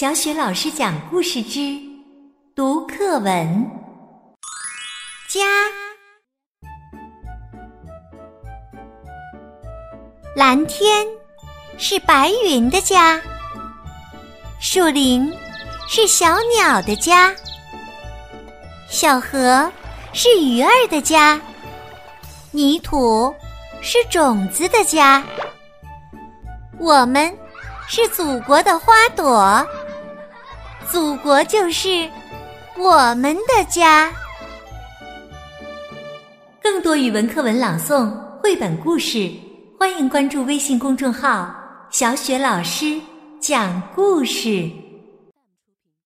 小雪老师讲故事之读课文。家，蓝天是白云的家，树林是小鸟的家，小河是鱼儿的家，泥土是种子的家，我们是祖国的花朵。祖国就是我们的家。更多语文课文朗诵、绘本故事，欢迎关注微信公众号“小雪老师讲故事”。